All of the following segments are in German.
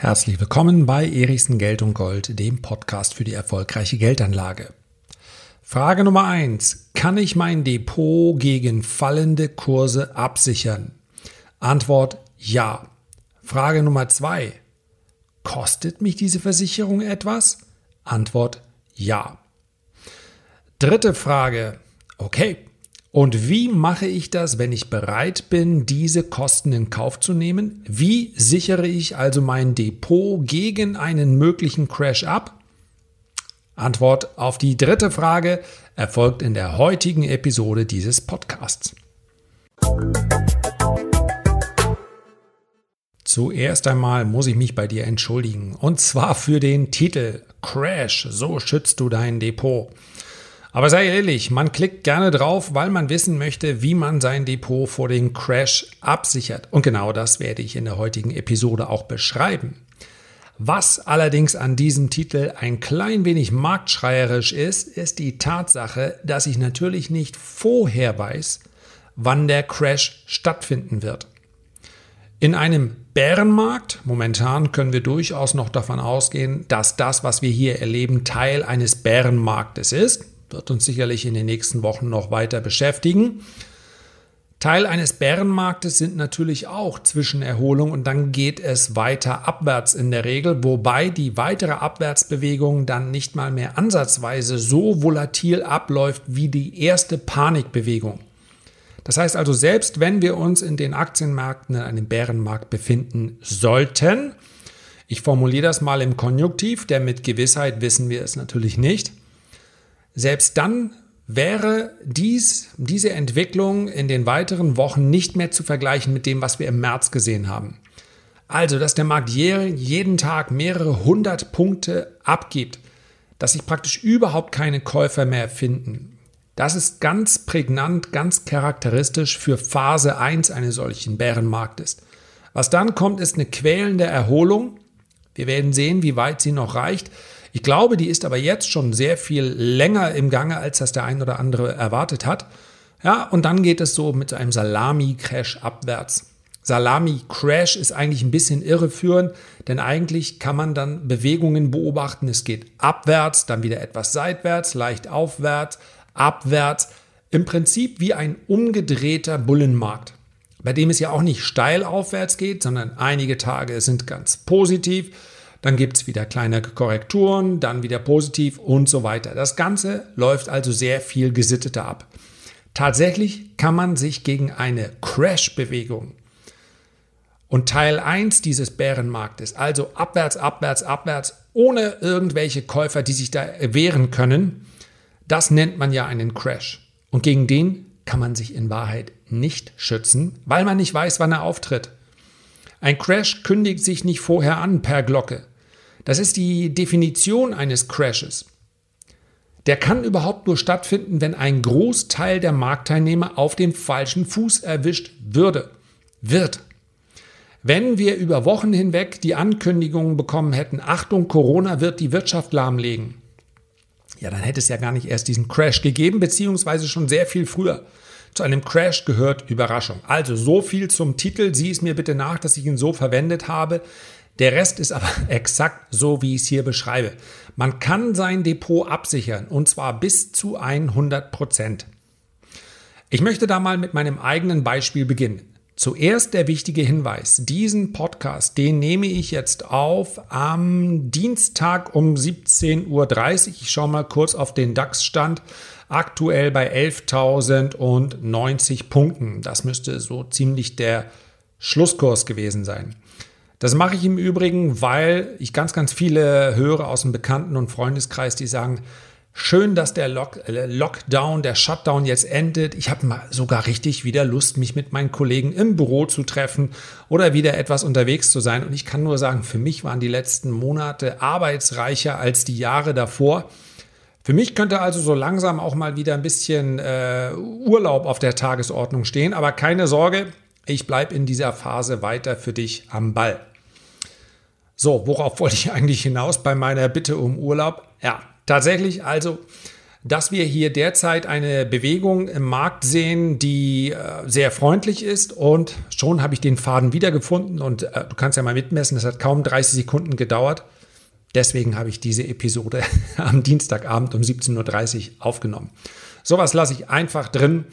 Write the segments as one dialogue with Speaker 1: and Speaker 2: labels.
Speaker 1: Herzlich willkommen bei Erichsen Geld und Gold, dem Podcast für die erfolgreiche Geldanlage. Frage Nummer eins: Kann ich mein Depot gegen fallende Kurse absichern? Antwort ja. Frage Nummer zwei: Kostet mich diese Versicherung etwas? Antwort ja. Dritte Frage. Okay, und wie mache ich das, wenn ich bereit bin, diese Kosten in Kauf zu nehmen? Wie sichere ich also mein Depot gegen einen möglichen Crash ab? Antwort auf die dritte Frage erfolgt in der heutigen Episode dieses Podcasts. Zuerst einmal muss ich mich bei dir entschuldigen, und zwar für den Titel Crash, so schützt du dein Depot. Aber sei ehrlich, man klickt gerne drauf, weil man wissen möchte, wie man sein Depot vor dem Crash absichert. Und genau das werde ich in der heutigen Episode auch beschreiben. Was allerdings an diesem Titel ein klein wenig marktschreierisch ist, ist die Tatsache, dass ich natürlich nicht vorher weiß, wann der Crash stattfinden wird. In einem Bärenmarkt, momentan können wir durchaus noch davon ausgehen, dass das, was wir hier erleben, Teil eines Bärenmarktes ist wird uns sicherlich in den nächsten Wochen noch weiter beschäftigen. Teil eines Bärenmarktes sind natürlich auch Zwischenerholung und dann geht es weiter abwärts in der Regel, wobei die weitere Abwärtsbewegung dann nicht mal mehr ansatzweise so volatil abläuft wie die erste Panikbewegung. Das heißt also, selbst wenn wir uns in den Aktienmärkten in einem Bärenmarkt befinden sollten, ich formuliere das mal im Konjunktiv, denn mit Gewissheit wissen wir es natürlich nicht, selbst dann wäre dies, diese Entwicklung in den weiteren Wochen nicht mehr zu vergleichen mit dem, was wir im März gesehen haben. Also, dass der Markt jeden Tag mehrere hundert Punkte abgibt, dass sich praktisch überhaupt keine Käufer mehr finden. Das ist ganz prägnant, ganz charakteristisch für Phase 1 eines solchen Bärenmarktes. Was dann kommt, ist eine quälende Erholung. Wir werden sehen, wie weit sie noch reicht. Ich glaube, die ist aber jetzt schon sehr viel länger im Gange, als das der ein oder andere erwartet hat. Ja, und dann geht es so mit einem Salami-Crash abwärts. Salami-Crash ist eigentlich ein bisschen irreführend, denn eigentlich kann man dann Bewegungen beobachten. Es geht abwärts, dann wieder etwas seitwärts, leicht aufwärts, abwärts. Im Prinzip wie ein umgedrehter Bullenmarkt, bei dem es ja auch nicht steil aufwärts geht, sondern einige Tage sind ganz positiv dann gibt es wieder kleine Korrekturen, dann wieder positiv und so weiter. Das Ganze läuft also sehr viel gesitteter ab. Tatsächlich kann man sich gegen eine Crash-Bewegung und Teil 1 dieses Bärenmarktes, also abwärts, abwärts, abwärts, ohne irgendwelche Käufer, die sich da wehren können, das nennt man ja einen Crash. Und gegen den kann man sich in Wahrheit nicht schützen, weil man nicht weiß, wann er auftritt. Ein Crash kündigt sich nicht vorher an per Glocke. Das ist die Definition eines Crashes. Der kann überhaupt nur stattfinden, wenn ein Großteil der Marktteilnehmer auf dem falschen Fuß erwischt würde. Wird. Wenn wir über Wochen hinweg die Ankündigungen bekommen hätten, Achtung, Corona wird die Wirtschaft lahmlegen, ja, dann hätte es ja gar nicht erst diesen Crash gegeben, beziehungsweise schon sehr viel früher. Zu einem Crash gehört Überraschung. Also so viel zum Titel. Sieh es mir bitte nach, dass ich ihn so verwendet habe. Der Rest ist aber exakt so, wie ich es hier beschreibe. Man kann sein Depot absichern und zwar bis zu 100 Prozent. Ich möchte da mal mit meinem eigenen Beispiel beginnen. Zuerst der wichtige Hinweis. Diesen Podcast, den nehme ich jetzt auf am Dienstag um 17.30 Uhr. Ich schaue mal kurz auf den DAX-Stand aktuell bei 11.090 Punkten. Das müsste so ziemlich der Schlusskurs gewesen sein. Das mache ich im Übrigen, weil ich ganz, ganz viele höre aus dem Bekannten- und Freundeskreis, die sagen, schön, dass der Lock äh, Lockdown, der Shutdown jetzt endet. Ich habe mal sogar richtig wieder Lust, mich mit meinen Kollegen im Büro zu treffen oder wieder etwas unterwegs zu sein. Und ich kann nur sagen, für mich waren die letzten Monate arbeitsreicher als die Jahre davor. Für mich könnte also so langsam auch mal wieder ein bisschen äh, Urlaub auf der Tagesordnung stehen. Aber keine Sorge, ich bleibe in dieser Phase weiter für dich am Ball. So, worauf wollte ich eigentlich hinaus bei meiner Bitte um Urlaub? Ja, tatsächlich, also dass wir hier derzeit eine Bewegung im Markt sehen, die äh, sehr freundlich ist und schon habe ich den Faden wiedergefunden und äh, du kannst ja mal mitmessen, es hat kaum 30 Sekunden gedauert. Deswegen habe ich diese Episode am Dienstagabend um 17.30 Uhr aufgenommen. Sowas lasse ich einfach drin.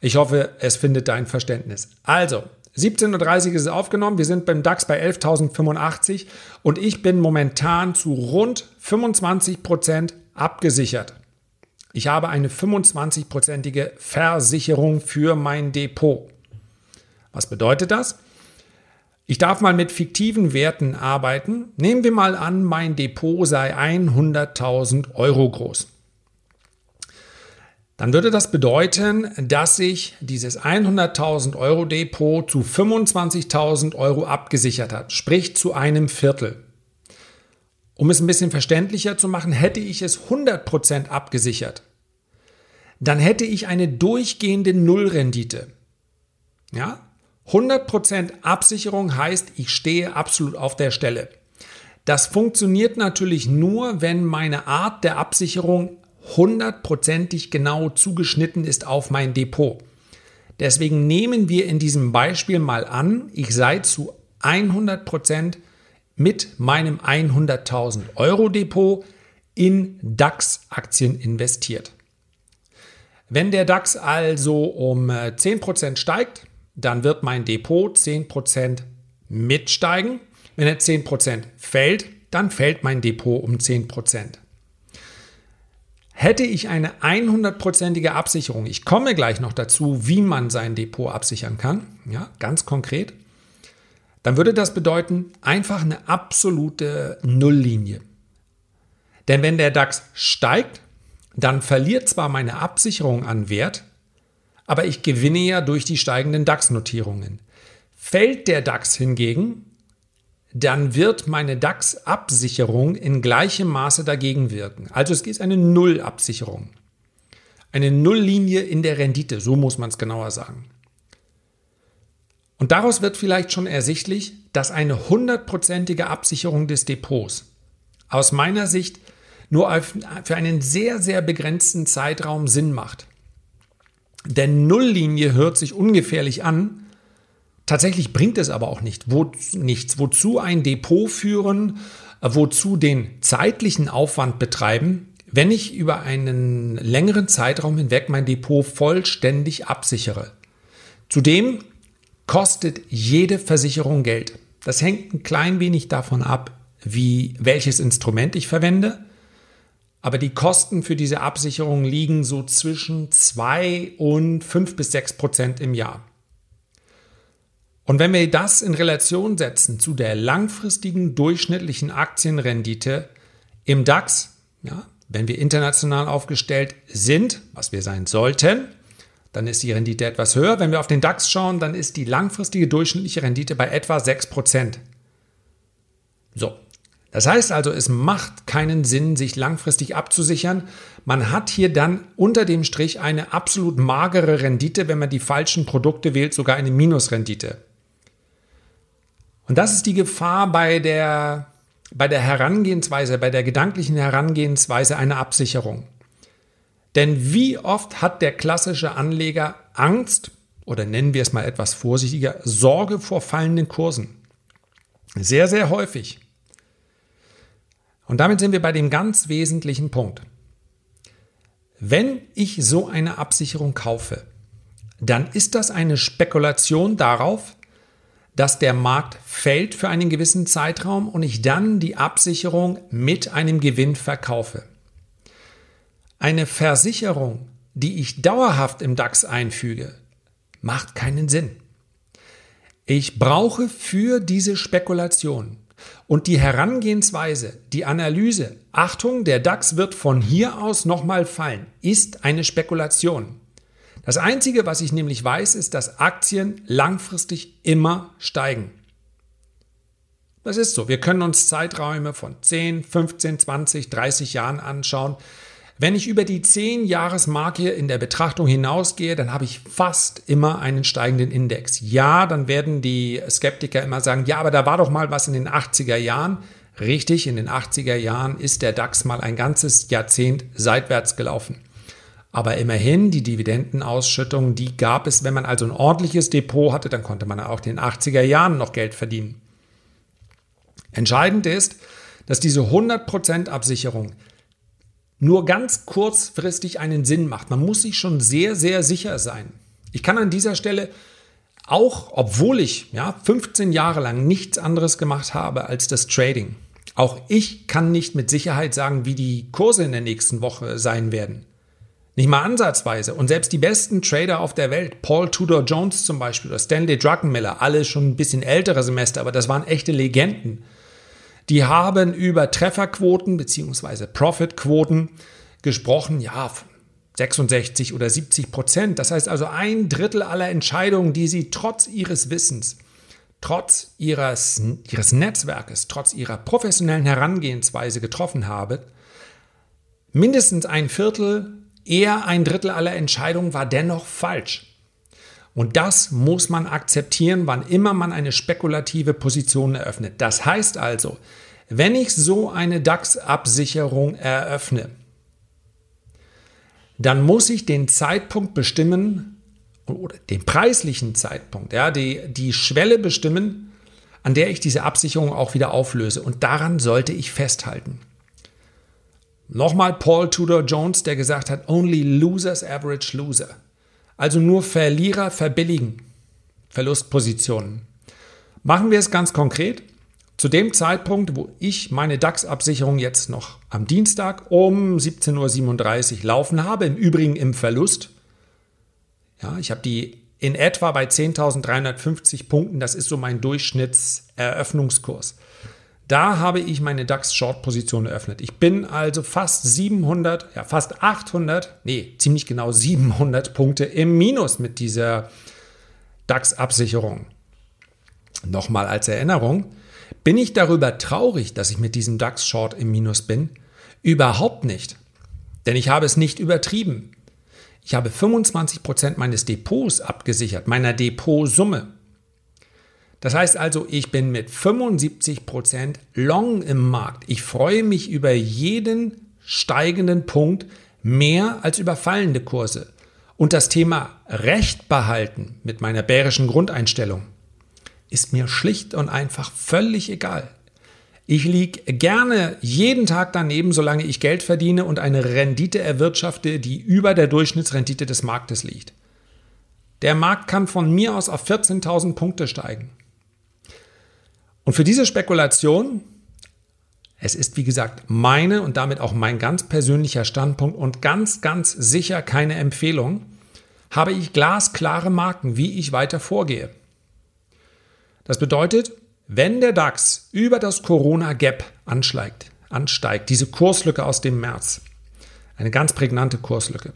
Speaker 1: Ich hoffe, es findet dein Verständnis. Also, 17.30 Uhr ist es aufgenommen. Wir sind beim DAX bei 11.085 und ich bin momentan zu rund 25 Prozent abgesichert. Ich habe eine 25-prozentige Versicherung für mein Depot. Was bedeutet das? Ich darf mal mit fiktiven Werten arbeiten. Nehmen wir mal an, mein Depot sei 100.000 Euro groß. Dann würde das bedeuten, dass ich dieses 100.000 Euro Depot zu 25.000 Euro abgesichert hat, sprich zu einem Viertel. Um es ein bisschen verständlicher zu machen, hätte ich es 100% abgesichert, dann hätte ich eine durchgehende Nullrendite. Ja? 100% Absicherung heißt, ich stehe absolut auf der Stelle. Das funktioniert natürlich nur, wenn meine Art der Absicherung hundertprozentig genau zugeschnitten ist auf mein Depot. Deswegen nehmen wir in diesem Beispiel mal an, ich sei zu 100% mit meinem 100.000 Euro Depot in DAX-Aktien investiert. Wenn der DAX also um 10% äh, steigt, dann wird mein Depot 10% mitsteigen. Wenn er 10% fällt, dann fällt mein Depot um 10%. Hätte ich eine 100%ige Absicherung, ich komme gleich noch dazu, wie man sein Depot absichern kann, ja, ganz konkret, dann würde das bedeuten einfach eine absolute Nulllinie. Denn wenn der DAX steigt, dann verliert zwar meine Absicherung an Wert, aber ich gewinne ja durch die steigenden DAX-Notierungen. Fällt der DAX hingegen, dann wird meine DAX-Absicherung in gleichem Maße dagegen wirken. Also es ist eine Nullabsicherung. Eine Nulllinie in der Rendite, so muss man es genauer sagen. Und daraus wird vielleicht schon ersichtlich, dass eine hundertprozentige Absicherung des Depots aus meiner Sicht nur für einen sehr, sehr begrenzten Zeitraum Sinn macht. Denn Nulllinie hört sich ungefährlich an, Tatsächlich bringt es aber auch nicht, wo, nichts. Wozu ein Depot führen, wozu den zeitlichen Aufwand betreiben, wenn ich über einen längeren Zeitraum hinweg mein Depot vollständig absichere. Zudem kostet jede Versicherung Geld. Das hängt ein klein wenig davon ab, wie, welches Instrument ich verwende. Aber die Kosten für diese Absicherung liegen so zwischen 2 und 5 bis 6 Prozent im Jahr. Und wenn wir das in Relation setzen zu der langfristigen durchschnittlichen Aktienrendite im DAX, ja, wenn wir international aufgestellt sind, was wir sein sollten, dann ist die Rendite etwas höher. Wenn wir auf den DAX schauen, dann ist die langfristige durchschnittliche Rendite bei etwa 6%. So, das heißt also, es macht keinen Sinn, sich langfristig abzusichern. Man hat hier dann unter dem Strich eine absolut magere Rendite, wenn man die falschen Produkte wählt, sogar eine Minusrendite. Und das ist die Gefahr bei der, bei der Herangehensweise, bei der gedanklichen Herangehensweise einer Absicherung. Denn wie oft hat der klassische Anleger Angst oder nennen wir es mal etwas vorsichtiger, Sorge vor fallenden Kursen? Sehr, sehr häufig. Und damit sind wir bei dem ganz wesentlichen Punkt. Wenn ich so eine Absicherung kaufe, dann ist das eine Spekulation darauf, dass der Markt fällt für einen gewissen Zeitraum und ich dann die Absicherung mit einem Gewinn verkaufe. Eine Versicherung, die ich dauerhaft im DAX einfüge, macht keinen Sinn. Ich brauche für diese Spekulation und die Herangehensweise, die Analyse, Achtung, der DAX wird von hier aus nochmal fallen, ist eine Spekulation. Das Einzige, was ich nämlich weiß, ist, dass Aktien langfristig immer steigen. Das ist so. Wir können uns Zeiträume von 10, 15, 20, 30 Jahren anschauen. Wenn ich über die 10-Jahres-Marke in der Betrachtung hinausgehe, dann habe ich fast immer einen steigenden Index. Ja, dann werden die Skeptiker immer sagen, ja, aber da war doch mal was in den 80er Jahren. Richtig, in den 80er Jahren ist der DAX mal ein ganzes Jahrzehnt seitwärts gelaufen. Aber immerhin, die Dividendenausschüttung, die gab es, wenn man also ein ordentliches Depot hatte, dann konnte man auch in den 80er Jahren noch Geld verdienen. Entscheidend ist, dass diese 100% Absicherung nur ganz kurzfristig einen Sinn macht. Man muss sich schon sehr, sehr sicher sein. Ich kann an dieser Stelle auch, obwohl ich ja, 15 Jahre lang nichts anderes gemacht habe als das Trading, auch ich kann nicht mit Sicherheit sagen, wie die Kurse in der nächsten Woche sein werden. Nicht mal ansatzweise. Und selbst die besten Trader auf der Welt, Paul Tudor Jones zum Beispiel oder Stanley Druckenmiller, alle schon ein bisschen ältere Semester, aber das waren echte Legenden. Die haben über Trefferquoten bzw. Profitquoten gesprochen, ja, 66 oder 70 Prozent. Das heißt also ein Drittel aller Entscheidungen, die sie trotz ihres Wissens, trotz ihres, ihres Netzwerkes, trotz ihrer professionellen Herangehensweise getroffen haben, mindestens ein Viertel, eher ein Drittel aller Entscheidungen war dennoch falsch. Und das muss man akzeptieren, wann immer man eine spekulative Position eröffnet. Das heißt also, wenn ich so eine DAX-Absicherung eröffne, dann muss ich den Zeitpunkt bestimmen oder den preislichen Zeitpunkt, ja, die, die Schwelle bestimmen, an der ich diese Absicherung auch wieder auflöse. Und daran sollte ich festhalten. Nochmal Paul Tudor Jones, der gesagt hat, only losers average loser. Also nur Verlierer verbilligen Verlustpositionen. Machen wir es ganz konkret. Zu dem Zeitpunkt, wo ich meine DAX-Absicherung jetzt noch am Dienstag um 17.37 Uhr laufen habe, im Übrigen im Verlust, ja, ich habe die in etwa bei 10.350 Punkten, das ist so mein Durchschnittseröffnungskurs. Da habe ich meine DAX-Short-Position eröffnet. Ich bin also fast 700, ja fast 800, nee, ziemlich genau 700 Punkte im Minus mit dieser DAX-Absicherung. Nochmal als Erinnerung, bin ich darüber traurig, dass ich mit diesem DAX-Short im Minus bin? Überhaupt nicht. Denn ich habe es nicht übertrieben. Ich habe 25% meines Depots abgesichert, meiner Depotsumme. Das heißt also, ich bin mit 75% long im Markt. Ich freue mich über jeden steigenden Punkt mehr als über fallende Kurse. Und das Thema Recht behalten mit meiner bärischen Grundeinstellung ist mir schlicht und einfach völlig egal. Ich liege gerne jeden Tag daneben, solange ich Geld verdiene und eine Rendite erwirtschafte, die über der Durchschnittsrendite des Marktes liegt. Der Markt kann von mir aus auf 14.000 Punkte steigen. Und für diese Spekulation, es ist wie gesagt meine und damit auch mein ganz persönlicher Standpunkt und ganz, ganz sicher keine Empfehlung, habe ich glasklare Marken, wie ich weiter vorgehe. Das bedeutet, wenn der DAX über das Corona Gap ansteigt, ansteigt, diese Kurslücke aus dem März, eine ganz prägnante Kurslücke,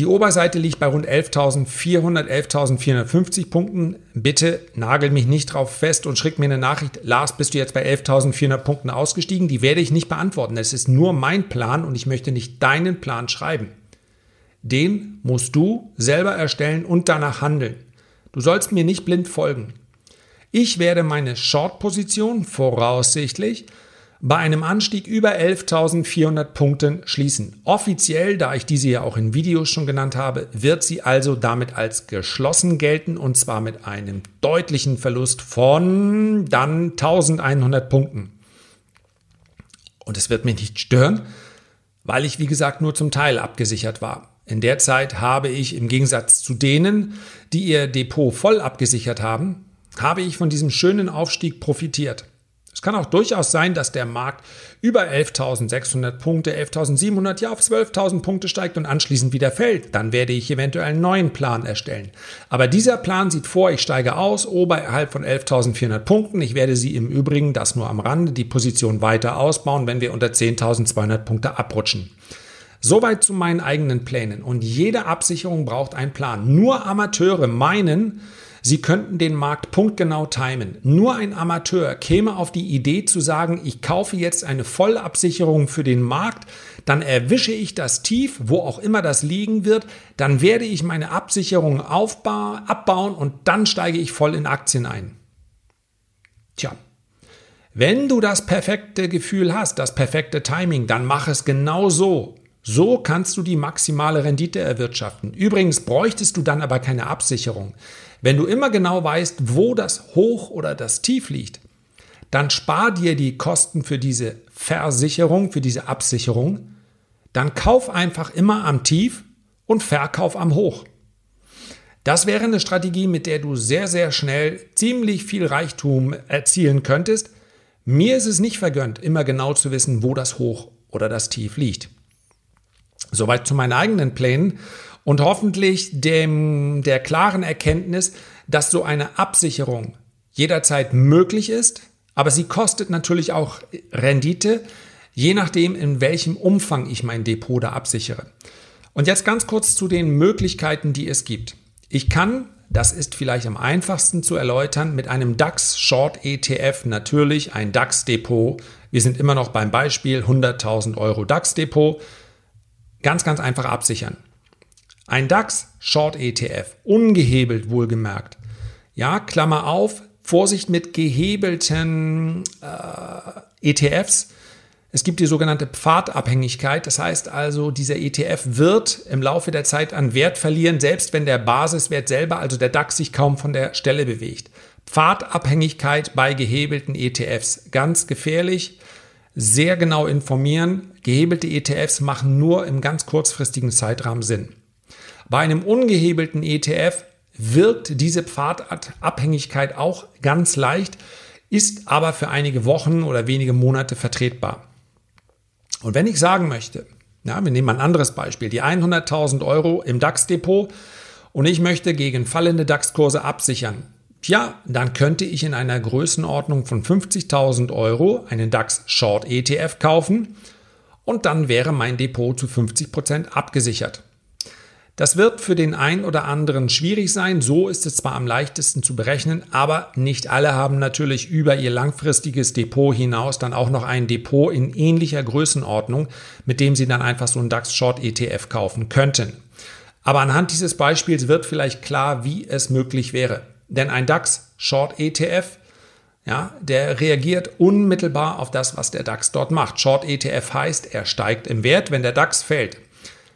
Speaker 1: die Oberseite liegt bei rund 11.400, 11.450 Punkten. Bitte nagel mich nicht drauf fest und schrick mir eine Nachricht. Lars, bist du jetzt bei 11.400 Punkten ausgestiegen? Die werde ich nicht beantworten. Es ist nur mein Plan und ich möchte nicht deinen Plan schreiben. Den musst du selber erstellen und danach handeln. Du sollst mir nicht blind folgen. Ich werde meine Short-Position voraussichtlich bei einem Anstieg über 11.400 Punkten schließen. Offiziell, da ich diese ja auch in Videos schon genannt habe, wird sie also damit als geschlossen gelten und zwar mit einem deutlichen Verlust von dann 1100 Punkten. Und es wird mich nicht stören, weil ich wie gesagt nur zum Teil abgesichert war. In der Zeit habe ich im Gegensatz zu denen, die ihr Depot voll abgesichert haben, habe ich von diesem schönen Aufstieg profitiert. Es kann auch durchaus sein, dass der Markt über 11.600 Punkte, 11.700, ja auf 12.000 Punkte steigt und anschließend wieder fällt. Dann werde ich eventuell einen neuen Plan erstellen. Aber dieser Plan sieht vor, ich steige aus oberhalb von 11.400 Punkten. Ich werde sie im Übrigen, das nur am Rande, die Position weiter ausbauen, wenn wir unter 10.200 Punkte abrutschen. Soweit zu meinen eigenen Plänen. Und jede Absicherung braucht einen Plan. Nur Amateure meinen, Sie könnten den Markt punktgenau timen. Nur ein Amateur käme auf die Idee zu sagen, ich kaufe jetzt eine Vollabsicherung für den Markt, dann erwische ich das Tief, wo auch immer das liegen wird, dann werde ich meine Absicherung abbauen und dann steige ich voll in Aktien ein. Tja, Wenn du das perfekte Gefühl hast, das perfekte Timing, dann mach es genau so. So kannst du die maximale Rendite erwirtschaften. Übrigens bräuchtest du dann aber keine Absicherung. Wenn du immer genau weißt, wo das Hoch oder das Tief liegt, dann spar dir die Kosten für diese Versicherung, für diese Absicherung. Dann kauf einfach immer am Tief und verkauf am Hoch. Das wäre eine Strategie, mit der du sehr, sehr schnell ziemlich viel Reichtum erzielen könntest. Mir ist es nicht vergönnt, immer genau zu wissen, wo das Hoch oder das Tief liegt. Soweit zu meinen eigenen Plänen und hoffentlich dem, der klaren Erkenntnis, dass so eine Absicherung jederzeit möglich ist, aber sie kostet natürlich auch Rendite, je nachdem, in welchem Umfang ich mein Depot da absichere. Und jetzt ganz kurz zu den Möglichkeiten, die es gibt. Ich kann, das ist vielleicht am einfachsten zu erläutern, mit einem DAX Short ETF natürlich ein DAX Depot. Wir sind immer noch beim Beispiel 100.000 Euro DAX Depot Ganz, ganz einfach absichern. Ein DAX Short ETF, ungehebelt wohlgemerkt. Ja, Klammer auf, Vorsicht mit gehebelten äh, ETFs. Es gibt die sogenannte Pfadabhängigkeit. Das heißt also, dieser ETF wird im Laufe der Zeit an Wert verlieren, selbst wenn der Basiswert selber, also der DAX, sich kaum von der Stelle bewegt. Pfadabhängigkeit bei gehebelten ETFs. Ganz gefährlich sehr genau informieren. Gehebelte ETFs machen nur im ganz kurzfristigen Zeitrahmen Sinn. Bei einem ungehebelten ETF wirkt diese Pfadabhängigkeit auch ganz leicht, ist aber für einige Wochen oder wenige Monate vertretbar. Und wenn ich sagen möchte, ja, wir nehmen ein anderes Beispiel, die 100.000 Euro im DAX-Depot und ich möchte gegen fallende DAX-Kurse absichern, Tja, dann könnte ich in einer Größenordnung von 50.000 Euro einen DAX Short ETF kaufen und dann wäre mein Depot zu 50 Prozent abgesichert. Das wird für den einen oder anderen schwierig sein, so ist es zwar am leichtesten zu berechnen, aber nicht alle haben natürlich über ihr langfristiges Depot hinaus dann auch noch ein Depot in ähnlicher Größenordnung, mit dem sie dann einfach so einen DAX Short ETF kaufen könnten. Aber anhand dieses Beispiels wird vielleicht klar, wie es möglich wäre. Denn ein DAX Short ETF, ja, der reagiert unmittelbar auf das, was der DAX dort macht. Short ETF heißt, er steigt im Wert, wenn der DAX fällt.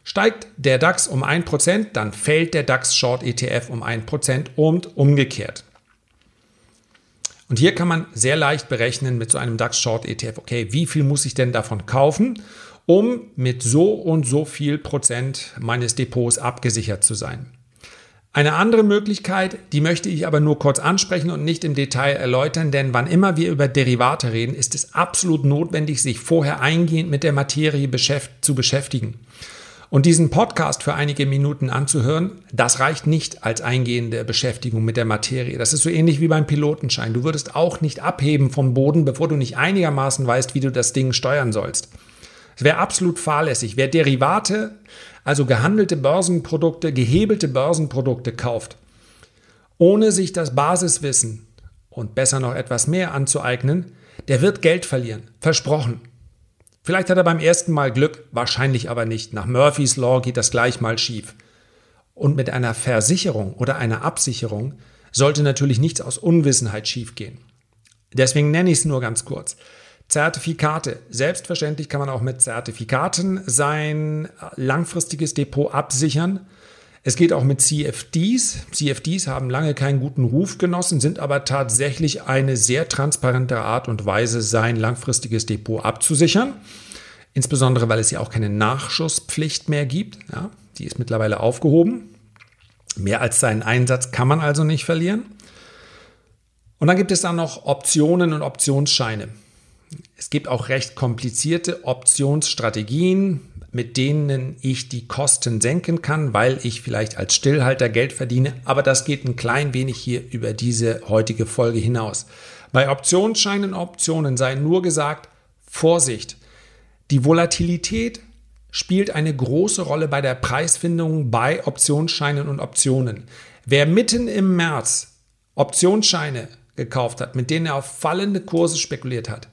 Speaker 1: Steigt der DAX um 1%, dann fällt der DAX Short ETF um 1% und umgekehrt. Und hier kann man sehr leicht berechnen mit so einem DAX Short ETF, okay, wie viel muss ich denn davon kaufen, um mit so und so viel Prozent meines Depots abgesichert zu sein. Eine andere Möglichkeit, die möchte ich aber nur kurz ansprechen und nicht im Detail erläutern, denn wann immer wir über Derivate reden, ist es absolut notwendig, sich vorher eingehend mit der Materie zu beschäftigen. Und diesen Podcast für einige Minuten anzuhören, das reicht nicht als eingehende Beschäftigung mit der Materie. Das ist so ähnlich wie beim Pilotenschein. Du würdest auch nicht abheben vom Boden, bevor du nicht einigermaßen weißt, wie du das Ding steuern sollst. Es wäre absolut fahrlässig. Wer Derivate also gehandelte Börsenprodukte, gehebelte Börsenprodukte kauft, ohne sich das Basiswissen und besser noch etwas mehr anzueignen, der wird Geld verlieren. Versprochen. Vielleicht hat er beim ersten Mal Glück, wahrscheinlich aber nicht. Nach Murphy's Law geht das gleich mal schief. Und mit einer Versicherung oder einer Absicherung sollte natürlich nichts aus Unwissenheit schiefgehen. Deswegen nenne ich es nur ganz kurz. Zertifikate. Selbstverständlich kann man auch mit Zertifikaten sein langfristiges Depot absichern. Es geht auch mit CFDs. CFDs haben lange keinen guten Ruf genossen, sind aber tatsächlich eine sehr transparente Art und Weise, sein langfristiges Depot abzusichern. Insbesondere, weil es ja auch keine Nachschusspflicht mehr gibt. Ja, die ist mittlerweile aufgehoben. Mehr als seinen Einsatz kann man also nicht verlieren. Und dann gibt es dann noch Optionen und Optionsscheine. Es gibt auch recht komplizierte Optionsstrategien, mit denen ich die Kosten senken kann, weil ich vielleicht als Stillhalter Geld verdiene. Aber das geht ein klein wenig hier über diese heutige Folge hinaus. Bei Optionsscheinen und Optionen sei nur gesagt, Vorsicht. Die Volatilität spielt eine große Rolle bei der Preisfindung bei Optionsscheinen und Optionen. Wer mitten im März Optionsscheine gekauft hat, mit denen er auf fallende Kurse spekuliert hat,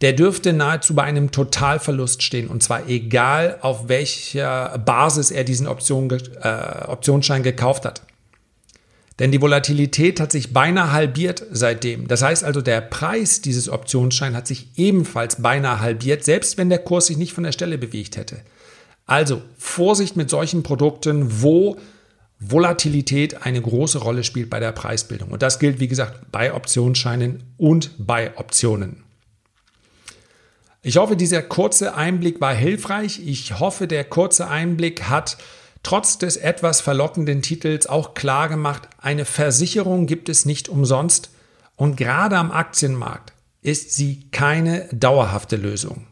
Speaker 1: der dürfte nahezu bei einem Totalverlust stehen. Und zwar egal, auf welcher Basis er diesen Option, äh, Optionsschein gekauft hat. Denn die Volatilität hat sich beinahe halbiert seitdem. Das heißt also, der Preis dieses Optionsscheins hat sich ebenfalls beinahe halbiert, selbst wenn der Kurs sich nicht von der Stelle bewegt hätte. Also Vorsicht mit solchen Produkten, wo Volatilität eine große Rolle spielt bei der Preisbildung. Und das gilt, wie gesagt, bei Optionsscheinen und bei Optionen. Ich hoffe, dieser kurze Einblick war hilfreich. Ich hoffe, der kurze Einblick hat trotz des etwas verlockenden Titels auch klar gemacht, eine Versicherung gibt es nicht umsonst und gerade am Aktienmarkt ist sie keine dauerhafte Lösung.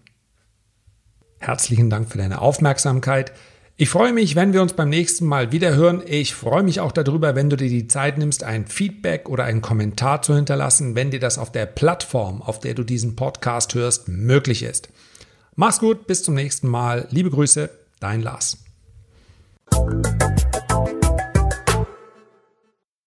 Speaker 1: Herzlichen Dank für deine Aufmerksamkeit. Ich freue mich, wenn wir uns beim nächsten Mal wieder hören. Ich freue mich auch darüber, wenn du dir die Zeit nimmst, ein Feedback oder einen Kommentar zu hinterlassen, wenn dir das auf der Plattform, auf der du diesen Podcast hörst, möglich ist. Mach's gut, bis zum nächsten Mal. Liebe Grüße, dein Lars.